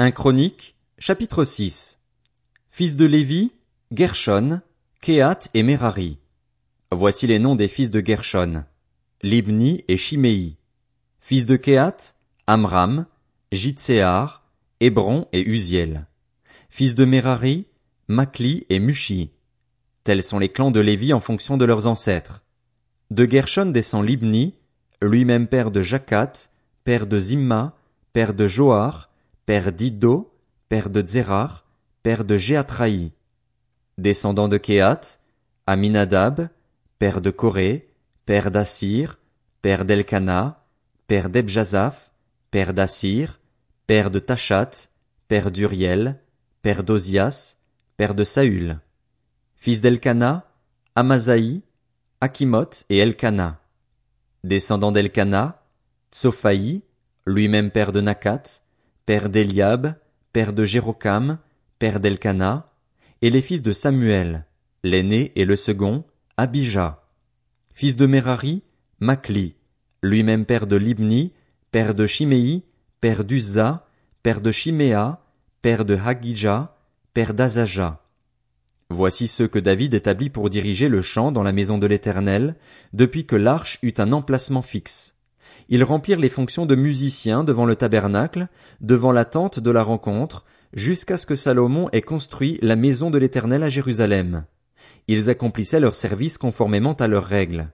1 Chronique, chapitre 6 Fils de Lévi, Gershon, Kehat et Merari. Voici les noms des fils de Gershon. Libni et Shimei. Fils de Kehat, Amram, Jitséar, Hébron et Uziel. Fils de Merari, Makli et Mushi. Tels sont les clans de Lévi en fonction de leurs ancêtres. De Gershon descend Libni, lui-même père de Jakat, père de Zimma, père de Joar, père d'Iddo, père de Zérar, père de Géatraï. Descendant de Kéat, Aminadab, père de Corée, père d'Assir, père d'Elkana, père d'Ebjazaph, père d'Assir, père de Tachat, père d'Uriel, père d'Ozias, père de Saül. Fils d'Elkana, Amazaï, Akimoth et Elkana. Descendant d'Elkana, Tsophaï, lui-même père de Nakat, père d'Eliab, père de Jérocam, père d'Elkana, et les fils de Samuel, l'aîné et le second, Abijah. Fils de Merari, Makli, lui-même père de Libni, père de Shimei, père d'Uzza, père de Shiméa, père de Hagija, père d'Azaja. Voici ceux que David établit pour diriger le champ dans la maison de l'Éternel, depuis que l'arche eut un emplacement fixe. Ils remplirent les fonctions de musiciens devant le tabernacle, devant la tente de la rencontre, jusqu'à ce que Salomon ait construit la maison de l'Éternel à Jérusalem. Ils accomplissaient leur service conformément à leurs règles.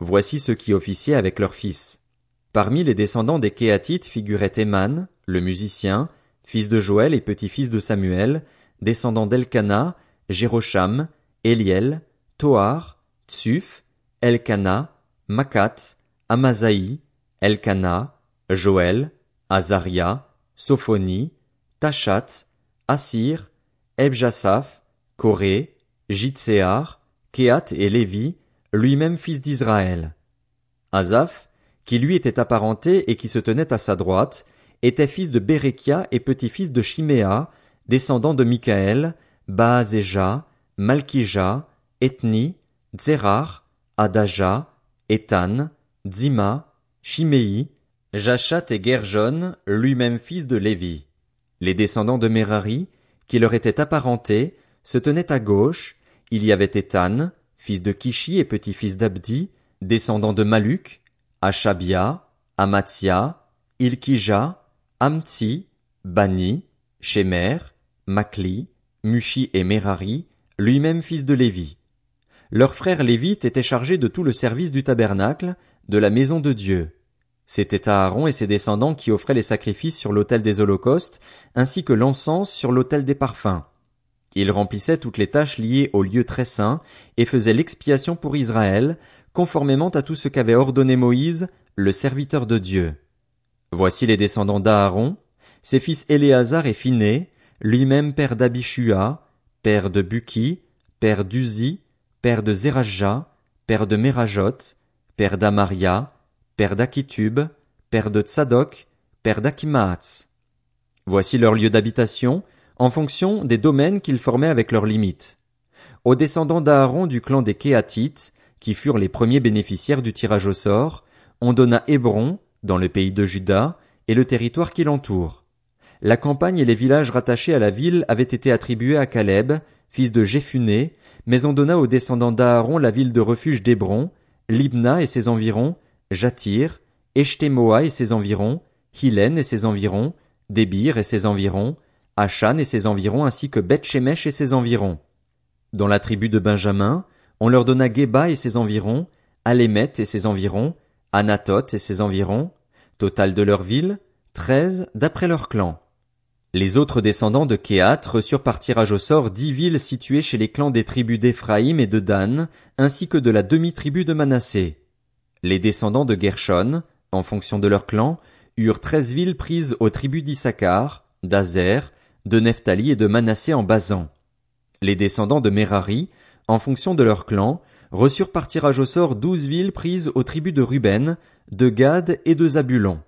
Voici ceux qui officiaient avec leurs fils. Parmi les descendants des Kéatites figurait Éman, le musicien, fils de Joël et petit-fils de Samuel, descendant d'Elkana, Jérocham, Eliel, Toar, Tsuf, Elkana, Makat, Amazaï, Elkana, Joël, Azaria, Sophonie, Tachat, Assir, Ebjasaph, Corée, Jitséar, Kéat et Lévi, lui-même fils d'Israël. Azaph, qui lui était apparenté et qui se tenait à sa droite, était fils de Bérékia et petit-fils de Chiméa, descendant de Michaël, Baazéja, Malkija, Ethni, Zérar, Adaja, Ethan, Dzima, Shimei, Jachat et Gerjon, lui-même fils de Lévi. Les descendants de Merari, qui leur étaient apparentés, se tenaient à gauche, il y avait Ethan, fils de Kishi et petit-fils d'Abdi, descendant de Maluk, Achabia, Amatia, Ilkija, Amtsi, Bani, Shemer, Makli, Mushi et Merari, lui-même fils de Lévi. Leurs frères lévites étaient chargés de tout le service du tabernacle, de la maison de Dieu. C'était Aaron et ses descendants qui offraient les sacrifices sur l'autel des holocaustes, ainsi que l'encens sur l'autel des parfums. Ils remplissaient toutes les tâches liées au lieu très saint et faisaient l'expiation pour Israël, conformément à tout ce qu'avait ordonné Moïse, le serviteur de Dieu. Voici les descendants d'Aaron, ses fils Éléazar et Phiné, lui-même père d'Abishua, père de Buki, père d'Uzi, père de Zerajah, père de Merajot, père d'Amaria, père d'Akitub, père de Tsadok, père d'Akimaatz. Voici leur lieu d'habitation, en fonction des domaines qu'ils formaient avec leurs limites. Aux descendants d'Aaron du clan des Kéatites, qui furent les premiers bénéficiaires du tirage au sort, on donna Hébron, dans le pays de Juda, et le territoire qui l'entoure. La campagne et les villages rattachés à la ville avaient été attribués à Caleb, fils de Jéphuné, mais on donna aux descendants d'Aaron la ville de refuge d'Hébron, Libna et ses environs, Jatir, Eshtemoa et ses environs, Hilen et ses environs, Débir et ses environs, Achan et ses environs ainsi que Beth-Shemesh et ses environs. Dans la tribu de Benjamin, on leur donna Geba et ses environs, Alémet et ses environs, Anatoth et ses environs, total de leur ville, treize d'après leur clan. Les autres descendants de Kéat reçurent par tirage au sort dix villes situées chez les clans des tribus d'Éphraïm et de Dan, ainsi que de la demi-tribu de Manassé. Les descendants de Gershon, en fonction de leur clan, eurent treize villes prises aux tribus d'Issachar, d'Azer, de Nephtali et de Manassé en Basan. Les descendants de Merari, en fonction de leur clan, reçurent par tirage au sort douze villes prises aux tribus de Ruben, de Gad et de Zabulon.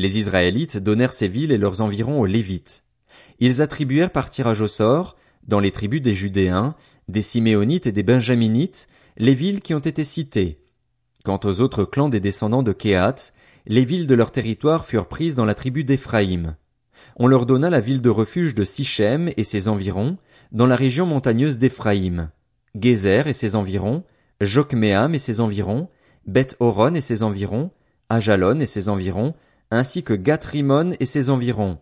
Les Israélites donnèrent ces villes et leurs environs aux Lévites. Ils attribuèrent par tirage au sort, dans les tribus des Judéens, des Siméonites et des Benjaminites, les villes qui ont été citées. Quant aux autres clans des descendants de Kéhat, les villes de leur territoire furent prises dans la tribu d'Éphraïm. On leur donna la ville de refuge de Sichem et ses environs, dans la région montagneuse d'Éphraïm, Gézer et ses environs, Jokmeam et ses environs, Beth Horon et ses environs, Ajalon et ses environs, ainsi que Gathrimon et ses environs.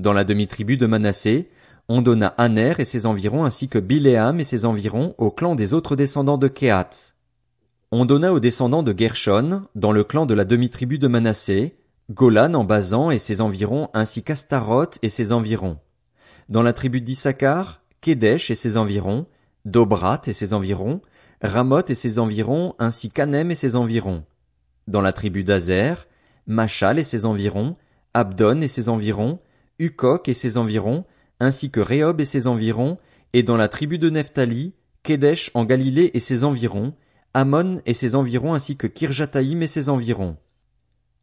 Dans la demi-tribu de Manassé, on donna Aner et ses environs ainsi que Biléam et ses environs au clan des autres descendants de Kéhat. On donna aux descendants de Gershon, dans le clan de la demi-tribu de Manassé, Golan en Bazan et ses environs ainsi qu'Astaroth et ses environs. Dans la tribu d'Issachar, Kedesh et ses environs, Dobrat et ses environs, Ramoth et ses environs ainsi qu'Anem et ses environs. Dans la tribu d'Azer, Machal et ses environs, Abdon et ses environs, Ukok et ses environs, ainsi que Rehob et ses environs, et dans la tribu de Nephtali, Kedesh en Galilée et ses environs, Ammon et ses environs ainsi que Kirjataïm et ses environs.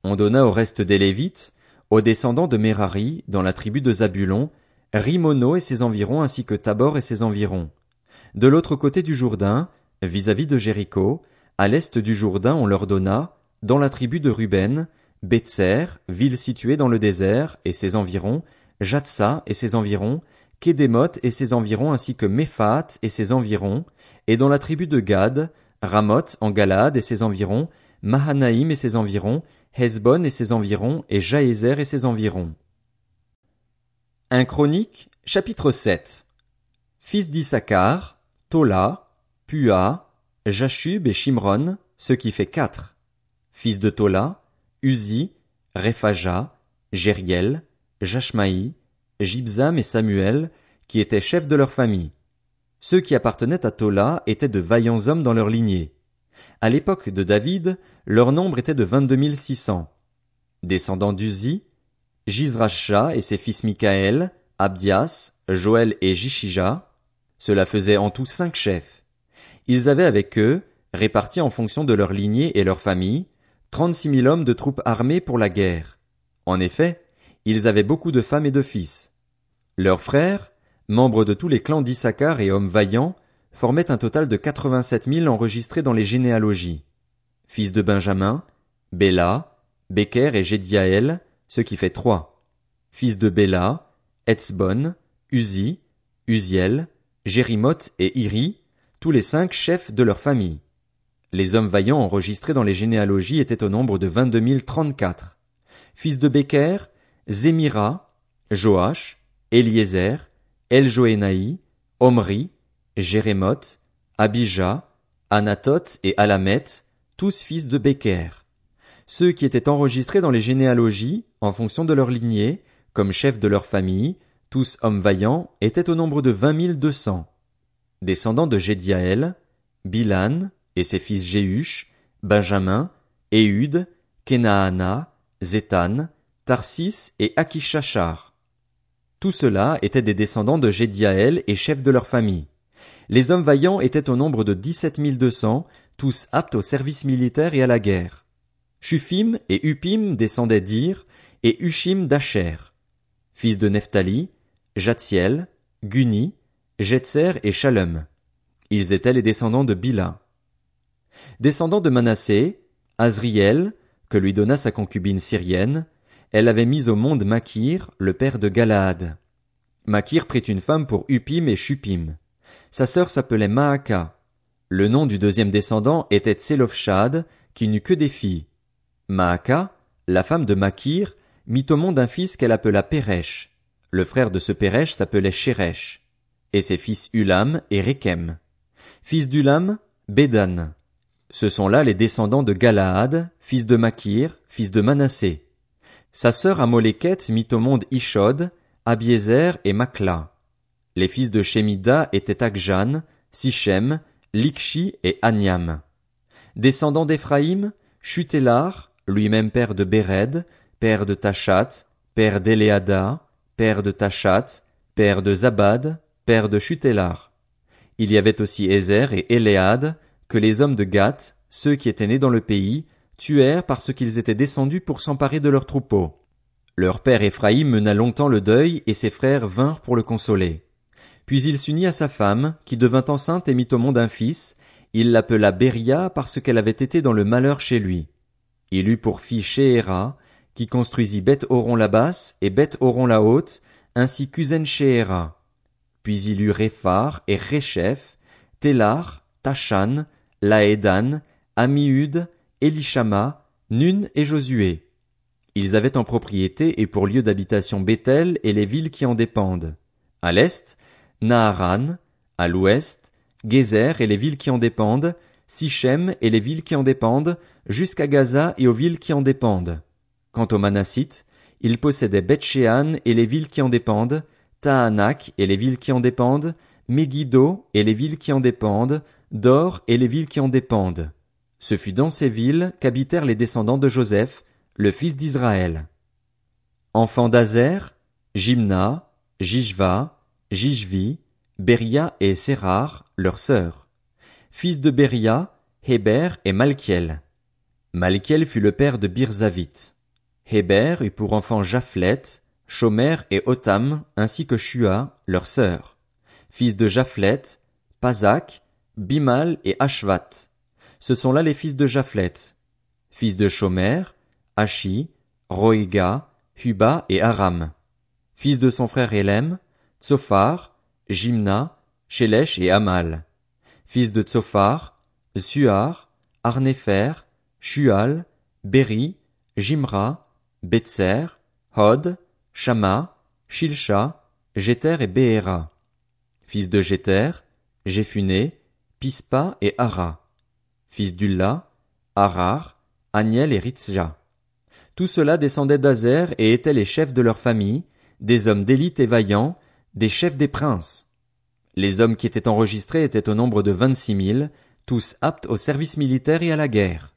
On donna au reste des Lévites, aux descendants de Merari, dans la tribu de Zabulon, Rimono et ses environs ainsi que Tabor et ses environs. De l'autre côté du Jourdain, vis-à-vis de Jéricho, à l'est du Jourdain on leur donna, dans la tribu de Ruben, Betser, ville située dans le désert, et ses environs, Jatsa et ses environs, Kédémoth et ses environs ainsi que Méphat et ses environs, et dans la tribu de Gad, Ramoth en Galade et ses environs, Mahanaïm et ses environs, Hezbon et ses environs, et Jaézer et ses environs. Un Chronique, chapitre 7 Fils d'Issachar, Tola, Pua, Jashub et Shimron, ce qui fait quatre. Fils de Tola, Uzi, Rephaja, Jériel, Jashmaï, Jibzam et Samuel, qui étaient chefs de leur famille. Ceux qui appartenaient à Tola étaient de vaillants hommes dans leur lignée. À l'époque de David, leur nombre était de vingt-deux six cents. Descendants d'Uzi, Jizrasha et ses fils Michaël, Abdias, Joël et Jishija, cela faisait en tout cinq chefs. Ils avaient avec eux, répartis en fonction de leur lignée et leur famille, trente-six mille hommes de troupes armées pour la guerre. En effet, ils avaient beaucoup de femmes et de fils. Leurs frères, membres de tous les clans d'Issachar et hommes vaillants, formaient un total de quatre-vingt-sept mille enregistrés dans les généalogies. Fils de Benjamin, Béla, Becker et Jédiaël, ce qui fait trois. Fils de Béla, Etzbon, Uzi, Uziel, Jérimoth et Iri, tous les cinq chefs de leur famille. Les hommes vaillants enregistrés dans les généalogies étaient au nombre de vingt-deux trente-quatre. Fils de Becker, Zémira, Joach, Eliezer, Eljoénaï, Omri, Jérémoth, Abijah, Anatoth et Alamet, tous fils de Becker. Ceux qui étaient enregistrés dans les généalogies, en fonction de leur lignée, comme chefs de leur famille, tous hommes vaillants, étaient au nombre de vingt mille deux cents. Descendants de Jédiaël, Bilan, et ses fils Jéhush, Benjamin, Éhud, Kenaana, Zétan, Tarsis et Akishachar. Tout cela étaient des descendants de Jédiaël et chefs de leur famille. Les hommes vaillants étaient au nombre de dix-sept mille deux cents, tous aptes au service militaire et à la guerre. Shufim et Upim descendaient d'Ir, et Ushim d'Acher. Fils de Nephtali, Jatziel, Guni, Jetzer et Shalom. Ils étaient les descendants de Bila. Descendant de Manassé, Azriel, que lui donna sa concubine syrienne, elle avait mis au monde Makir, le père de Galaad. Makir prit une femme pour Upim et Shupim. Sa sœur s'appelait Maaka. Le nom du deuxième descendant était Tselofshad, qui n'eut que des filles. Maaka, la femme de Makir, mit au monde un fils qu'elle appela Péresh. Le frère de ce Péresh s'appelait Sheresh. Et ses fils Ulam et Rekem. Fils d'Ulam, Bédan. Ce sont là les descendants de Galaad, fils de Makir, fils de Manassé. Sa sœur Amoléket mit au monde Ishod, Abiezer et Makla. Les fils de Shemida étaient Akjan, Sichem, Likshi et Aniam. Descendant d'Éphraïm, Chutelar, lui-même père de Béred, père de Tachat, père d'Éléada, père de Tachat, père de Zabad, père de Chutelar. Il y avait aussi Ézer et Éléade, les hommes de Gath, ceux qui étaient nés dans le pays, tuèrent parce qu'ils étaient descendus pour s'emparer de leurs troupeaux. Leur père Éphraïm mena longtemps le deuil et ses frères vinrent pour le consoler. Puis il s'unit à sa femme, qui devint enceinte et mit au monde un fils. Il l'appela Beria parce qu'elle avait été dans le malheur chez lui. Il eut pour fille Shéhéra, qui construisit Beth Horon la basse et Beth Horon la haute, ainsi qu'Uzen Sheera. Puis il eut Réphar et Réchef, Télar, Tachan, Laédan, Amiud, Elishama, Nun et Josué. Ils avaient en propriété et pour lieu d'habitation Bethel et les villes qui en dépendent. À l'est, Naharan, à l'ouest, Gézer et les villes qui en dépendent, Sichem et les villes qui en dépendent, jusqu'à Gaza et aux villes qui en dépendent. Quant aux Manassites, ils possédaient Bethshéan et les villes qui en dépendent, Tahanak et les villes qui en dépendent, Megiddo et les villes qui en dépendent, Dor et les villes qui en dépendent. Ce fut dans ces villes qu'habitèrent les descendants de Joseph, le fils d'Israël. Enfants d'Azer, Jimna, Jishva, Jishvi, Beria et Sérar, leurs sœurs. Fils de Beria, Héber et Malkiel. Malkiel fut le père de Birzavit. Héber eut pour enfants Japhlet, Shomer et Otam, ainsi que Shua, leurs sœurs. Fils de Japhlet, Pazak, Bimal et Ashvat. Ce sont là les fils de Japhlet. Fils de Shomer, Ashi, Roiga, Huba et Aram. Fils de son frère Elem, Tsophar, Jimna, Shelesh et Amal. Fils de Tsophar, Suar, Arnefer, Shual, Beri, Jimra, Betser, Hod, Shama, Shilsha, Jeter et Beera. Fils de Jeter, Jephuné, Pispa et Ara. Fils d'Ulla, Arar, Aniel et Ritzja. Tout cela descendait d'Azer et étaient les chefs de leur famille, des hommes d'élite et vaillants, des chefs des princes. Les hommes qui étaient enregistrés étaient au nombre de vingt-six mille, tous aptes au service militaire et à la guerre.